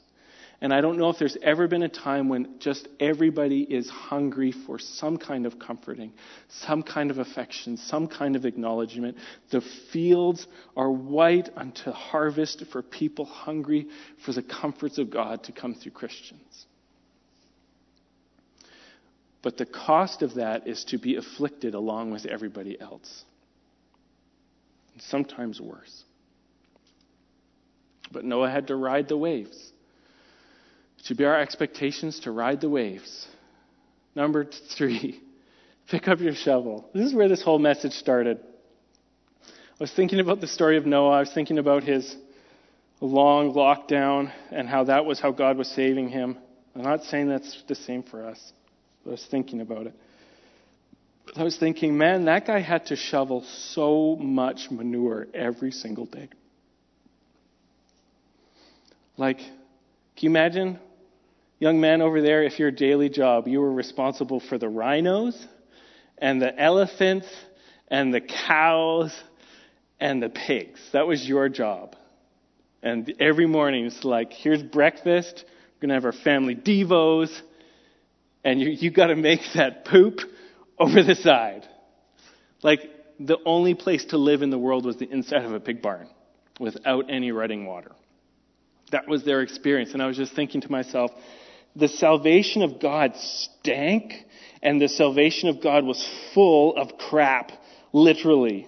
And I don't know if there's ever been a time when just everybody is hungry for some kind of comforting, some kind of affection, some kind of acknowledgement. The fields are white unto harvest for people hungry for the comforts of God to come through Christians. But the cost of that is to be afflicted along with everybody else. And sometimes worse. But Noah had to ride the waves should be our expectations to ride the waves. Number three, pick up your shovel. This is where this whole message started. I was thinking about the story of Noah. I was thinking about his long lockdown and how that was how God was saving him. I'm not saying that's the same for us, I was thinking about it. I was thinking, man, that guy had to shovel so much manure every single day. Like, can you imagine Young man over there, if your daily job, you were responsible for the rhinos and the elephants and the cows and the pigs. That was your job. And every morning it's like, here's breakfast. We're going to have our family devos. And you, you got to make that poop over the side. Like, the only place to live in the world was the inside of a pig barn without any running water. That was their experience. And I was just thinking to myself, the salvation of God stank, and the salvation of God was full of crap, literally.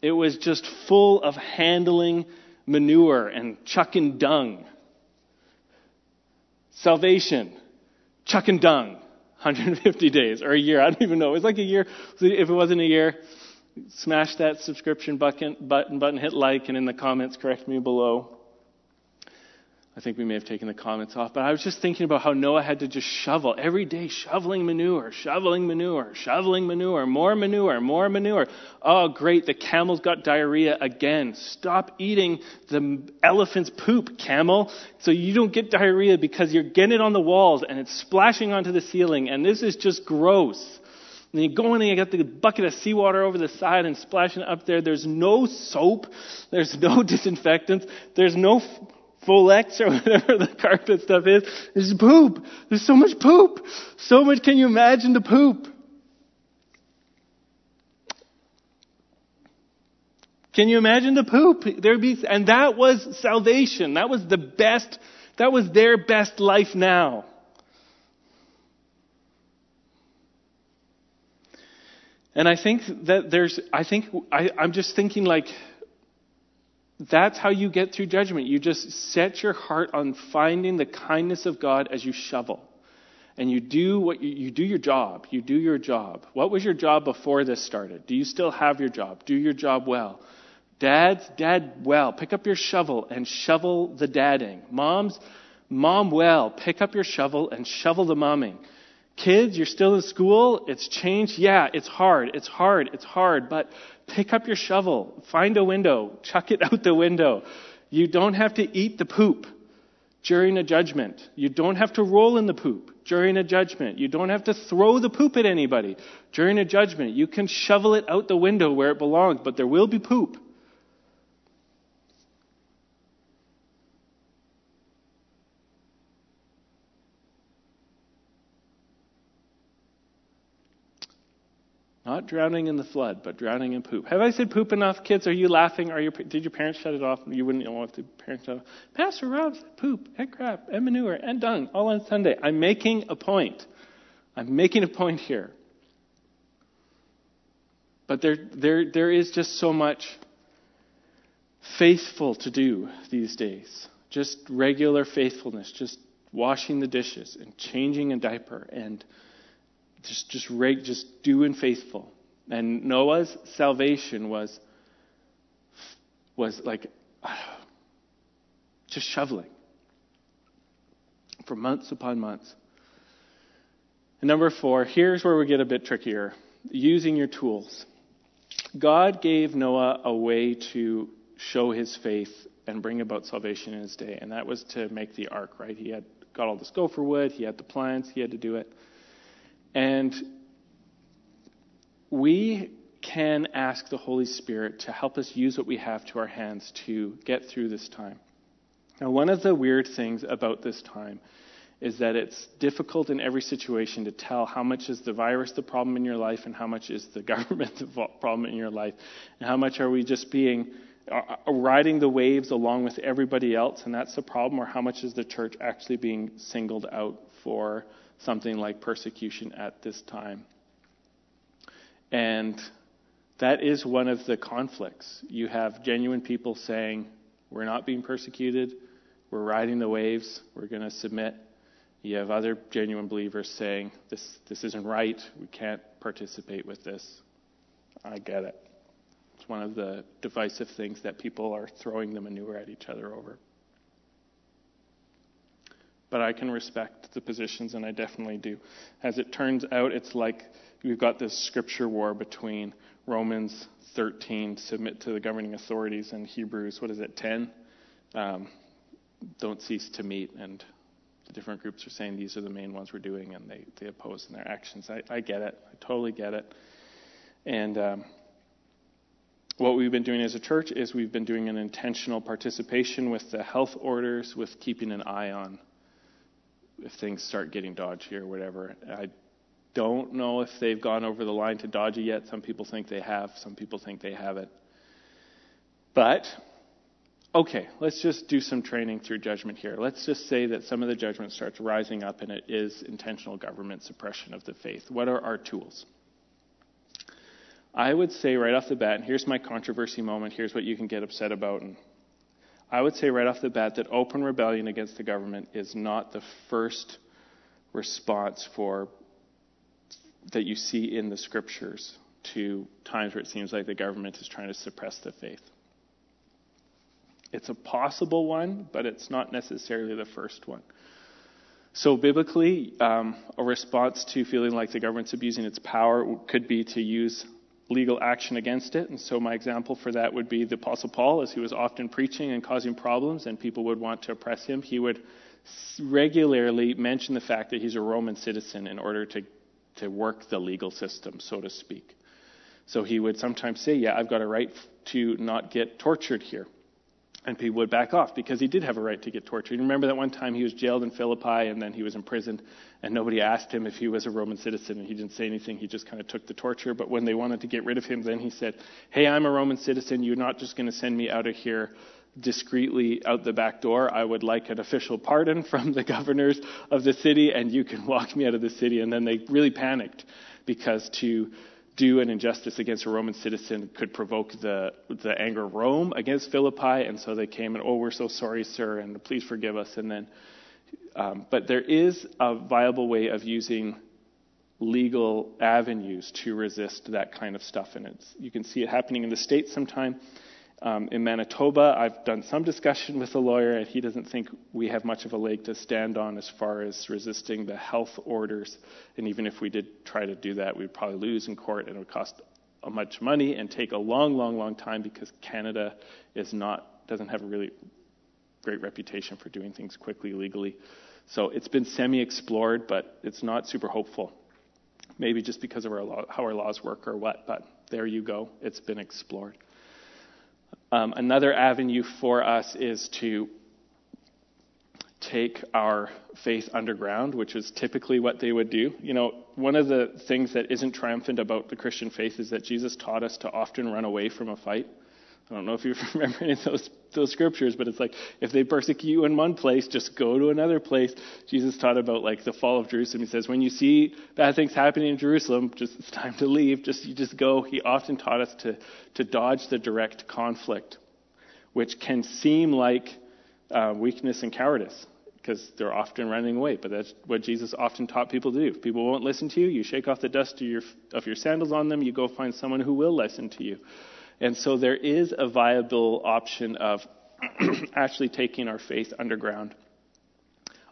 It was just full of handling manure and chucking dung. Salvation, chucking dung. 150 days or a year. I don't even know. It was like a year. If it wasn't a year, smash that subscription button, button, button, hit like, and in the comments, correct me below. I think we may have taken the comments off, but I was just thinking about how Noah had to just shovel every day, shoveling manure, shoveling manure, shoveling manure, more manure, more manure. Oh, great, the camel's got diarrhea again. Stop eating the elephant's poop, camel, so you don't get diarrhea because you're getting it on the walls and it's splashing onto the ceiling, and this is just gross. And you go in and you got the bucket of seawater over the side and splashing up there. There's no soap. There's no disinfectants. There's no Folex or whatever the carpet stuff is. There's poop. There's so much poop. So much can you imagine the poop? Can you imagine the poop? There be, and that was salvation. That was the best, that was their best life now. And I think that there's, I think, I, I'm just thinking like, that's how you get through judgment. You just set your heart on finding the kindness of God as you shovel. And you do what you, you do your job. You do your job. What was your job before this started? Do you still have your job? Do your job well. Dads, dad well. Pick up your shovel and shovel the dadding. Moms, mom well. Pick up your shovel and shovel the momming. Kids, you're still in school. It's changed. Yeah, it's hard. It's hard. It's hard. But pick up your shovel, find a window, chuck it out the window. You don't have to eat the poop during a judgment. You don't have to roll in the poop during a judgment. You don't have to throw the poop at anybody during a judgment. You can shovel it out the window where it belongs, but there will be poop. Not drowning in the flood, but drowning in poop. Have I said poop enough, kids? Are you laughing? Are your, did your parents shut it off? You wouldn't know if the parents shut it off. Pastor Rob said poop and crap and manure and dung all on Sunday. I'm making a point. I'm making a point here. But there, there, there is just so much faithful to do these days. Just regular faithfulness, just washing the dishes and changing a diaper and just just just doing faithful. And Noah's salvation was was like just shoveling for months upon months. And number four, here's where we get a bit trickier using your tools. God gave Noah a way to show his faith and bring about salvation in his day, and that was to make the ark, right? He had got all this gopher wood, he had the plans, he had to do it. And we can ask the Holy Spirit to help us use what we have to our hands to get through this time. Now, one of the weird things about this time is that it's difficult in every situation to tell how much is the virus the problem in your life and how much is the government the problem in your life, and how much are we just being uh, riding the waves along with everybody else, and that's the problem, or how much is the church actually being singled out for something like persecution at this time. And that is one of the conflicts. You have genuine people saying, We're not being persecuted, we're riding the waves, we're going to submit. You have other genuine believers saying, This, this isn't right, we can't participate with this. I get it. It's one of the divisive things that people are throwing the manure at each other over but I can respect the positions, and I definitely do. As it turns out, it's like we've got this scripture war between Romans 13, submit to the governing authorities, and Hebrews, what is it, 10? Um, don't cease to meet. And the different groups are saying these are the main ones we're doing, and they, they oppose in their actions. I, I get it. I totally get it. And um, what we've been doing as a church is we've been doing an intentional participation with the health orders, with keeping an eye on if things start getting dodgy or whatever. I don't know if they've gone over the line to dodgy yet. Some people think they have, some people think they haven't. But, okay, let's just do some training through judgment here. Let's just say that some of the judgment starts rising up and it is intentional government suppression of the faith. What are our tools? I would say right off the bat, and here's my controversy moment, here's what you can get upset about. And I would say right off the bat that open rebellion against the government is not the first response for that you see in the scriptures to times where it seems like the government is trying to suppress the faith. It's a possible one, but it's not necessarily the first one. So, biblically, um, a response to feeling like the government's abusing its power could be to use legal action against it. And so, my example for that would be the Apostle Paul, as he was often preaching and causing problems, and people would want to oppress him. He would regularly mention the fact that he's a Roman citizen in order to to work the legal system, so to speak. So he would sometimes say, Yeah, I've got a right to not get tortured here. And people would back off because he did have a right to get tortured. You remember that one time he was jailed in Philippi and then he was imprisoned, and nobody asked him if he was a Roman citizen, and he didn't say anything. He just kind of took the torture. But when they wanted to get rid of him, then he said, Hey, I'm a Roman citizen. You're not just going to send me out of here discreetly out the back door. I would like an official pardon from the governors of the city, and you can walk me out of the city. And then they really panicked because to do an injustice against a Roman citizen could provoke the, the anger of Rome against Philippi. And so they came and, oh, we're so sorry, sir, and please forgive us. And then, um, but there is a viable way of using legal avenues to resist that kind of stuff. And it's, you can see it happening in the States sometime. Um, in Manitoba, I've done some discussion with a lawyer, and he doesn't think we have much of a leg to stand on as far as resisting the health orders. And even if we did try to do that, we'd probably lose in court, and it would cost much money and take a long, long, long time because Canada is not doesn't have a really great reputation for doing things quickly legally. So it's been semi-explored, but it's not super hopeful. Maybe just because of our law, how our laws work or what, but there you go. It's been explored. Um, another avenue for us is to take our faith underground, which is typically what they would do. You know, one of the things that isn't triumphant about the Christian faith is that Jesus taught us to often run away from a fight. I don't know if you remember any of those those scriptures, but it's like if they persecute you in one place, just go to another place. Jesus taught about like the fall of Jerusalem. He says when you see bad things happening in Jerusalem, just it's time to leave. Just you just go. He often taught us to to dodge the direct conflict, which can seem like uh, weakness and cowardice because they're often running away. But that's what Jesus often taught people to do. If people won't listen to you, you shake off the dust of your of your sandals on them. You go find someone who will listen to you. And so there is a viable option of actually taking our faith underground.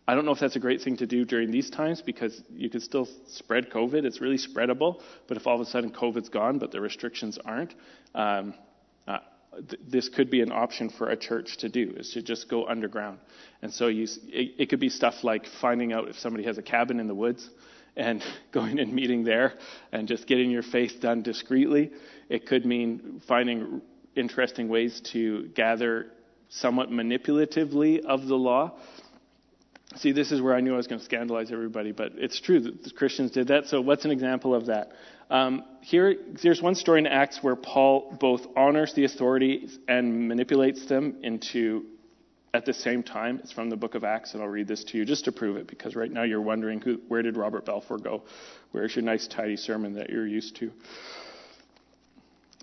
I don't know if that's a great thing to do during these times because you could still spread COVID. It's really spreadable. But if all of a sudden COVID's gone, but the restrictions aren't, um, uh, th- this could be an option for a church to do, is to just go underground. And so you, it, it could be stuff like finding out if somebody has a cabin in the woods and going and meeting there and just getting your faith done discreetly. It could mean finding interesting ways to gather somewhat manipulatively of the law. See, this is where I knew I was going to scandalize everybody, but it's true that the Christians did that. So, what's an example of that? Um, here, there's one story in Acts where Paul both honors the authorities and manipulates them into at the same time, it's from the book of Acts, and I'll read this to you just to prove it, because right now you're wondering who, where did Robert Balfour go? Where's your nice, tidy sermon that you're used to?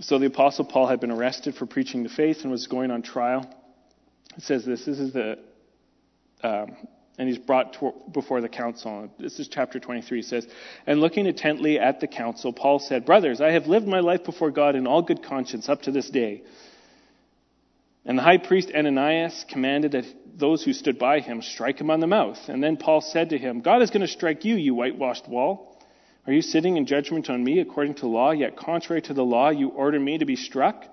So the Apostle Paul had been arrested for preaching the faith and was going on trial. It says this. This is the, um, and he's brought to, before the council. This is chapter 23. It says, And looking intently at the council, Paul said, Brothers, I have lived my life before God in all good conscience up to this day. And the high priest Ananias commanded that those who stood by him strike him on the mouth. And then Paul said to him, God is going to strike you, you whitewashed wall. Are you sitting in judgment on me according to law, yet contrary to the law you order me to be struck?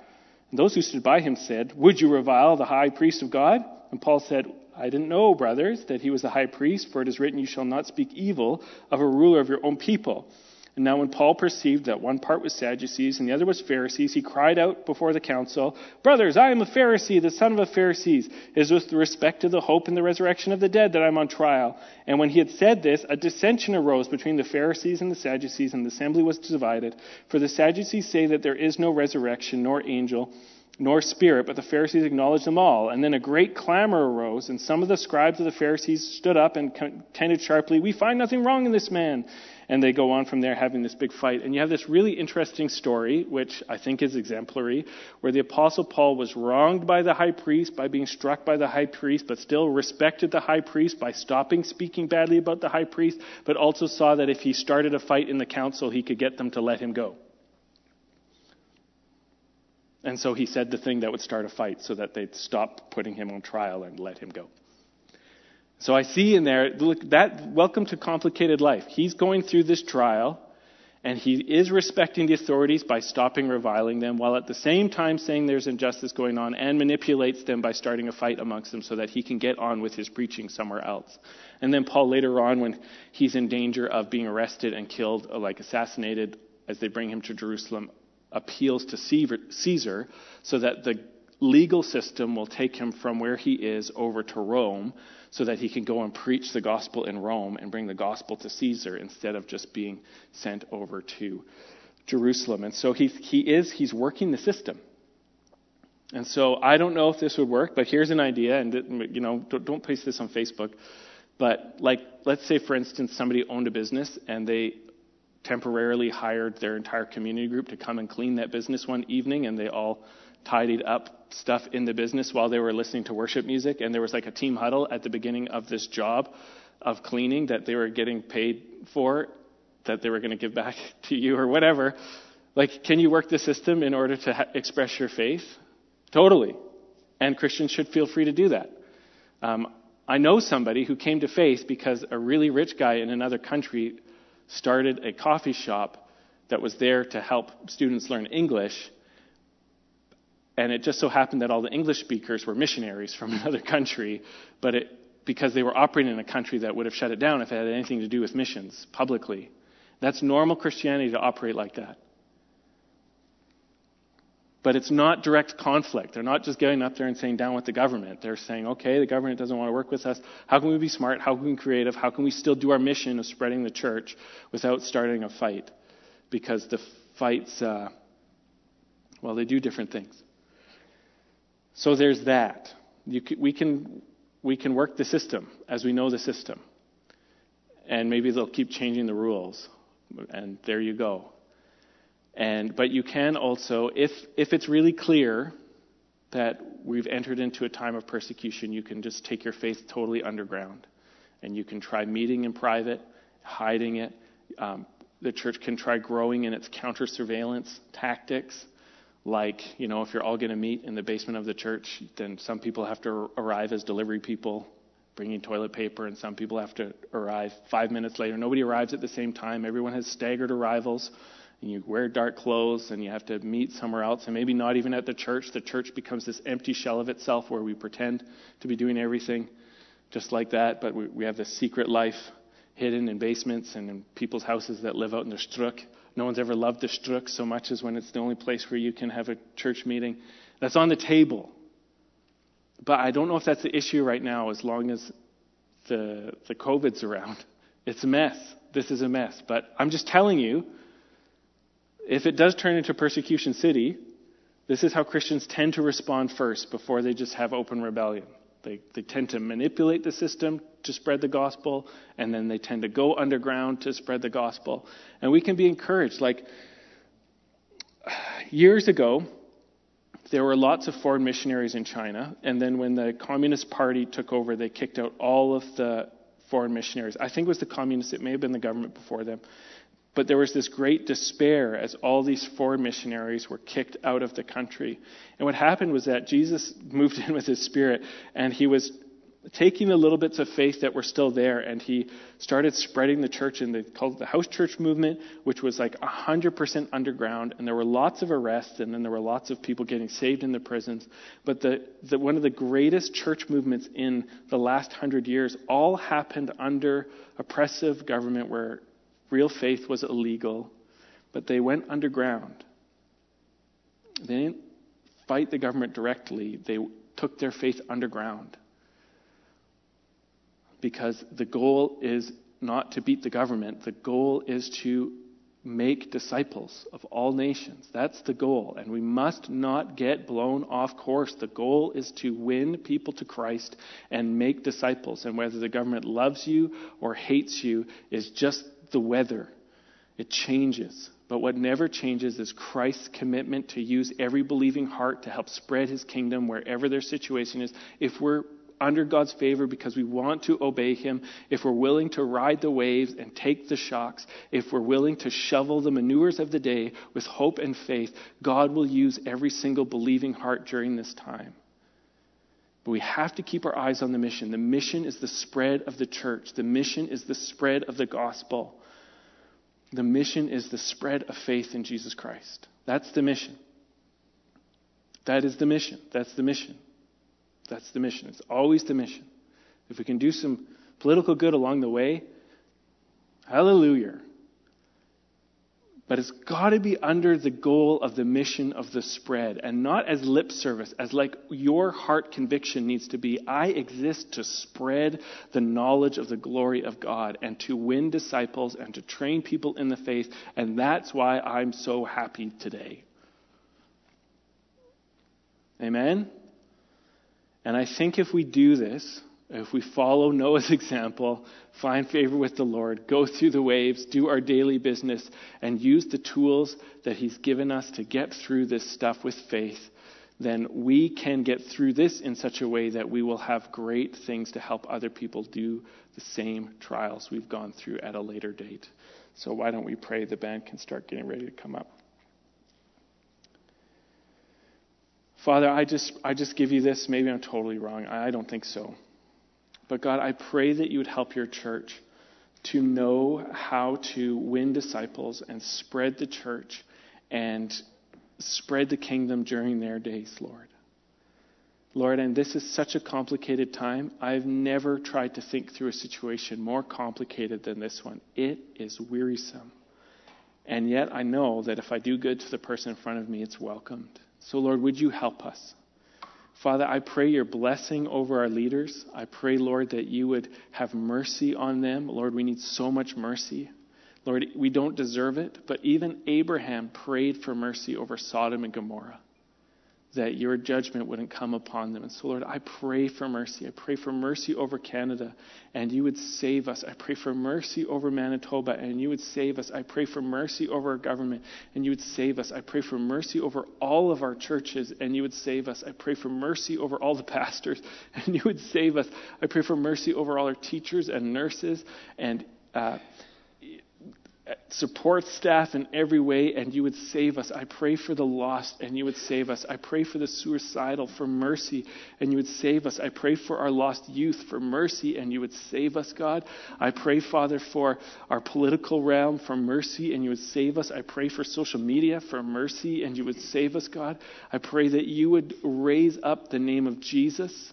And those who stood by him said, Would you revile the high priest of God? And Paul said, I didn't know, brothers, that he was the high priest, for it is written, You shall not speak evil of a ruler of your own people. And now, when Paul perceived that one part was Sadducees and the other was Pharisees, he cried out before the council, Brothers, I am a Pharisee, the son of a Pharisee. It is with respect to the hope and the resurrection of the dead that I am on trial. And when he had said this, a dissension arose between the Pharisees and the Sadducees, and the assembly was divided. For the Sadducees say that there is no resurrection, nor angel, nor spirit, but the Pharisees acknowledged them all. And then a great clamor arose, and some of the scribes of the Pharisees stood up and contended sharply, We find nothing wrong in this man. And they go on from there having this big fight. And you have this really interesting story, which I think is exemplary, where the Apostle Paul was wronged by the high priest by being struck by the high priest, but still respected the high priest by stopping speaking badly about the high priest, but also saw that if he started a fight in the council, he could get them to let him go. And so he said the thing that would start a fight so that they'd stop putting him on trial and let him go. So I see in there, look, that welcome to complicated life. He's going through this trial, and he is respecting the authorities by stopping reviling them, while at the same time saying there's injustice going on, and manipulates them by starting a fight amongst them so that he can get on with his preaching somewhere else. And then Paul later on, when he's in danger of being arrested and killed, uh, like assassinated, as they bring him to Jerusalem, appeals to Caesar so that the legal system will take him from where he is over to Rome so that he can go and preach the gospel in Rome and bring the gospel to Caesar instead of just being sent over to Jerusalem. And so he, he is, he's working the system. And so I don't know if this would work, but here's an idea, and you know, don't, don't place this on Facebook. But like, let's say for instance, somebody owned a business and they temporarily hired their entire community group to come and clean that business one evening, and they all tidied up stuff in the business while they were listening to worship music. And there was like a team huddle at the beginning of this job of cleaning that they were getting paid for, that they were going to give back to you or whatever. Like, can you work the system in order to ha- express your faith? Totally. And Christians should feel free to do that. Um, I know somebody who came to faith because a really rich guy in another country started a coffee shop that was there to help students learn English and it just so happened that all the English speakers were missionaries from another country, but it, because they were operating in a country that would have shut it down if it had anything to do with missions publicly. That's normal Christianity to operate like that. But it's not direct conflict. They're not just getting up there and saying down with the government. They're saying, okay, the government doesn't want to work with us. How can we be smart? How can we be creative? How can we still do our mission of spreading the church without starting a fight? Because the fights, uh, well, they do different things. So there's that. Can, we, can, we can work the system as we know the system. And maybe they'll keep changing the rules. And there you go. And, but you can also, if, if it's really clear that we've entered into a time of persecution, you can just take your faith totally underground. And you can try meeting in private, hiding it. Um, the church can try growing in its counter surveillance tactics like, you know, if you're all going to meet in the basement of the church, then some people have to arrive as delivery people bringing toilet paper, and some people have to arrive five minutes later. Nobody arrives at the same time. Everyone has staggered arrivals, and you wear dark clothes, and you have to meet somewhere else, and maybe not even at the church. The church becomes this empty shell of itself where we pretend to be doing everything just like that, but we, we have this secret life hidden in basements and in people's houses that live out in the struck no one's ever loved the Struck so much as when it's the only place where you can have a church meeting. That's on the table. But I don't know if that's the issue right now as long as the, the COVID's around. It's a mess. This is a mess. But I'm just telling you, if it does turn into persecution city, this is how Christians tend to respond first before they just have open rebellion. They, they tend to manipulate the system to spread the gospel, and then they tend to go underground to spread the gospel. And we can be encouraged. Like years ago, there were lots of foreign missionaries in China, and then when the Communist Party took over, they kicked out all of the foreign missionaries. I think it was the communists, it may have been the government before them. But there was this great despair as all these foreign missionaries were kicked out of the country. And what happened was that Jesus moved in with his spirit and he was taking the little bits of faith that were still there and he started spreading the church and they called it the house church movement which was like 100% underground and there were lots of arrests and then there were lots of people getting saved in the prisons but the, the one of the greatest church movements in the last hundred years all happened under oppressive government where Real faith was illegal, but they went underground. They didn't fight the government directly, they took their faith underground. Because the goal is not to beat the government, the goal is to make disciples of all nations. That's the goal. And we must not get blown off course. The goal is to win people to Christ and make disciples. And whether the government loves you or hates you is just the weather. It changes. But what never changes is Christ's commitment to use every believing heart to help spread his kingdom wherever their situation is. If we're under God's favor because we want to obey Him, if we're willing to ride the waves and take the shocks, if we're willing to shovel the manures of the day with hope and faith, God will use every single believing heart during this time. But we have to keep our eyes on the mission. The mission is the spread of the church, the mission is the spread of the gospel. The mission is the spread of faith in Jesus Christ. That's the mission. That is the mission. That's the mission. That's the mission. It's always the mission. If we can do some political good along the way, hallelujah. But it's got to be under the goal of the mission of the spread and not as lip service, as like your heart conviction needs to be I exist to spread the knowledge of the glory of God and to win disciples and to train people in the faith. And that's why I'm so happy today. Amen? And I think if we do this, if we follow Noah's example, find favor with the Lord, go through the waves, do our daily business, and use the tools that He's given us to get through this stuff with faith, then we can get through this in such a way that we will have great things to help other people do the same trials we've gone through at a later date. So, why don't we pray? The band can start getting ready to come up. Father, I just, I just give you this. Maybe I'm totally wrong. I don't think so. But God, I pray that you would help your church to know how to win disciples and spread the church and spread the kingdom during their days, Lord. Lord, and this is such a complicated time. I've never tried to think through a situation more complicated than this one. It is wearisome. And yet I know that if I do good to the person in front of me, it's welcomed. So, Lord, would you help us? Father, I pray your blessing over our leaders. I pray, Lord, that you would have mercy on them. Lord, we need so much mercy. Lord, we don't deserve it, but even Abraham prayed for mercy over Sodom and Gomorrah that your judgment wouldn't come upon them. And so, Lord, I pray for mercy. I pray for mercy over Canada, and you would save us. I pray for mercy over Manitoba, and you would save us. I pray for mercy over our government, and you would save us. I pray for mercy over all of our churches, and you would save us. I pray for mercy over all the pastors, and you would save us. I pray for mercy over all our teachers and nurses and uh, support staff in every way and you would save us. I pray for the lost and you would save us. I pray for the suicidal for mercy and you would save us. I pray for our lost youth for mercy and you would save us, God. I pray, Father, for our political realm for mercy and you would save us. I pray for social media for mercy and you would save us, God. I pray that you would raise up the name of Jesus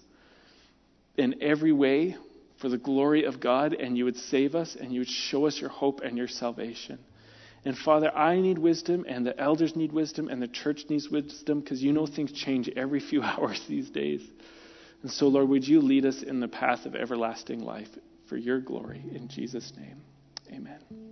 in every way for the glory of God, and you would save us, and you would show us your hope and your salvation. And Father, I need wisdom, and the elders need wisdom, and the church needs wisdom, because you know things change every few hours these days. And so, Lord, would you lead us in the path of everlasting life for your glory? In Jesus' name, amen.